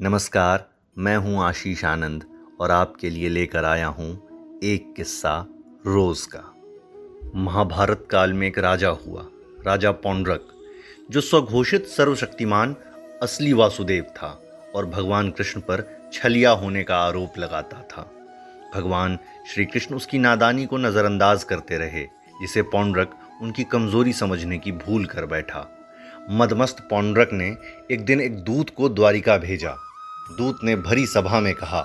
नमस्कार, मैं हूँ आशीष आनंद और आपके लिए लेकर आया हूँ एक किस्सा रोज का। महाभारत काल में एक राजा हुआ, राजा पौंड्रक, जो स्वघोषित सर्वशक्तिमान असली वासुदेव था और भगवान कृष्ण पर छलिया होने का आरोप लगाता था। भगवान श्री कृष्ण उसकी नादानी को नज़रअंदाज करते रहे, जिसे पौंड्रक उनकी कमज़ोरी समझने की भूल कर बैठा। मदमस्त पौंड्रक ने एक दिन एक दूत को द्वारिका भेजा दूत ने भरी सभा में कहा,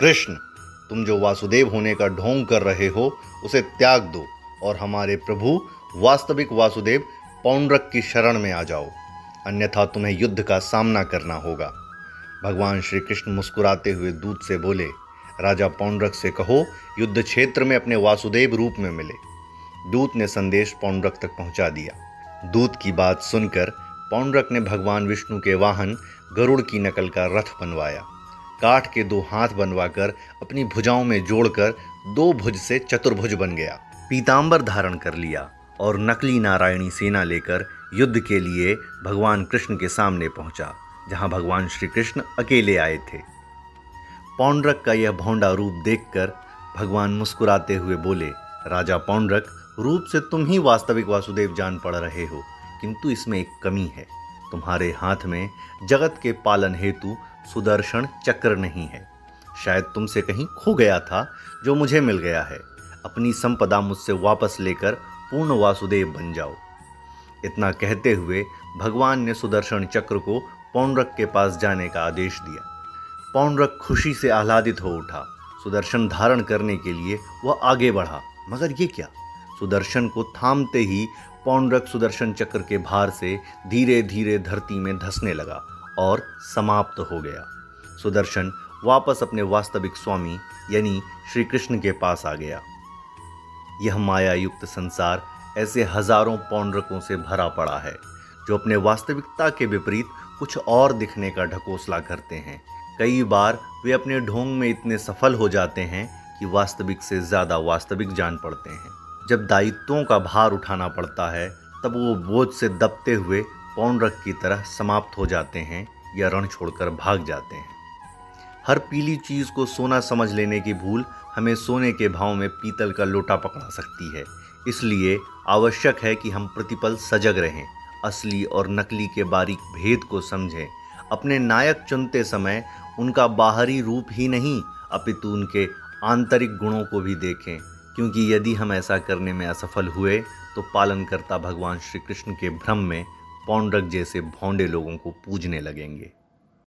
कृष्ण, तुम जो वासुदेव होने का ढोंग कर रहे हो, उसे त्याग दो और हमारे प्रभु वास्तविक वासुदेव पौंड्रक की शरण में आ जाओ। अन्यथा तुम्हें युद्ध का सामना करना होगा। भगवान श्री कृष्ण मुस्कुराते हुए दूत से बोले, राजा पौंड्रक से कहो, युद्ध क्षेत्र में अपने वासुदेव रूप में मिले। दूत ने संदेश पौंड्रक तक पहुँचा दिया। दूत की बात सुनकर पौंड्रक ने भगवान विष्णु के वाहन गरुड़ की नकल का रथ बनवाया। काठ के दो हाथ बनवाकर अपनी भुजाओं में जोड़कर दो भुज से चतुर्भुज बन गया। पीताम्बर धारण कर लिया और नकली नारायणी सेना लेकर युद्ध के लिए भगवान कृष्ण के सामने पहुँचा, जहाँ भगवान श्री कृष्ण अकेले आए थे। पौंड्रक का यह भौंडा रूप देखकर भगवान मुस्कुराते हुए बोले, राजा पौंड्रक, रूप से तुम ही वास्तविक वासुदेव जान पड़ रहे हो, किंतु इसमें एक कमी है। तुम्हारे हाथ में जगत के पालन हेतु सुदर्शन चक्र नहीं है। शायद तुमसे कहीं खो गया था जो मुझे मिल गया है। अपनी संपदा मुझसे वापस लेकर पूर्ण वासुदेव बन जाओ। इतना कहते हुए भगवान ने सुदर्शन चक्र को पौंड्रक के पास जाने का आदेश दिया। पौंड्रक खुशी से आह्लादित हो उठा। सुदर्शन धारण करने के लिए वह आगे बढ़ा। मगर ये क्या? सुदर्शन को थामते ही पौंड्रक सुदर्शन चक्र के भार से धीरे धीरे धरती में धसने लगा और समाप्त हो गया। सुदर्शन वापस अपने वास्तविक स्वामी, यानी श्री कृष्ण के पास आ गया। यह माया युक्त संसार ऐसे हज़ारों पौंड्रकों से भरा पड़ा है, जो अपने वास्तविकता के विपरीत कुछ और दिखने का ढकोसला करते हैं। कई बार वे अपने ढोंग में इतने सफल हो जाते हैं कि वास्तविक से ज़्यादा वास्तविक जान पड़ते हैं। जब दायित्वों का भार उठाना पड़ता है, तब वो बोझ से दबते हुए पौंड्रक की तरह समाप्त हो जाते हैं या रण छोड़कर भाग जाते हैं। हर पीली चीज़ को सोना समझ लेने की भूल हमें सोने के भाव में पीतल का लोटा पकड़ा सकती है। इसलिए आवश्यक है कि हम प्रतिपल सजग रहें, असली और नकली के बारीक भेद को समझें। अपने नायक चुनते समय उनका बाहरी रूप ही नहीं, अपितु उनके आंतरिक गुणों को भी देखें। क्योंकि यदि हम ऐसा करने में असफल हुए तो पालनकर्ता भगवान श्री कृष्ण के भ्रम में पौंडरक जैसे भौंडे लोगों को पूजने लगेंगे।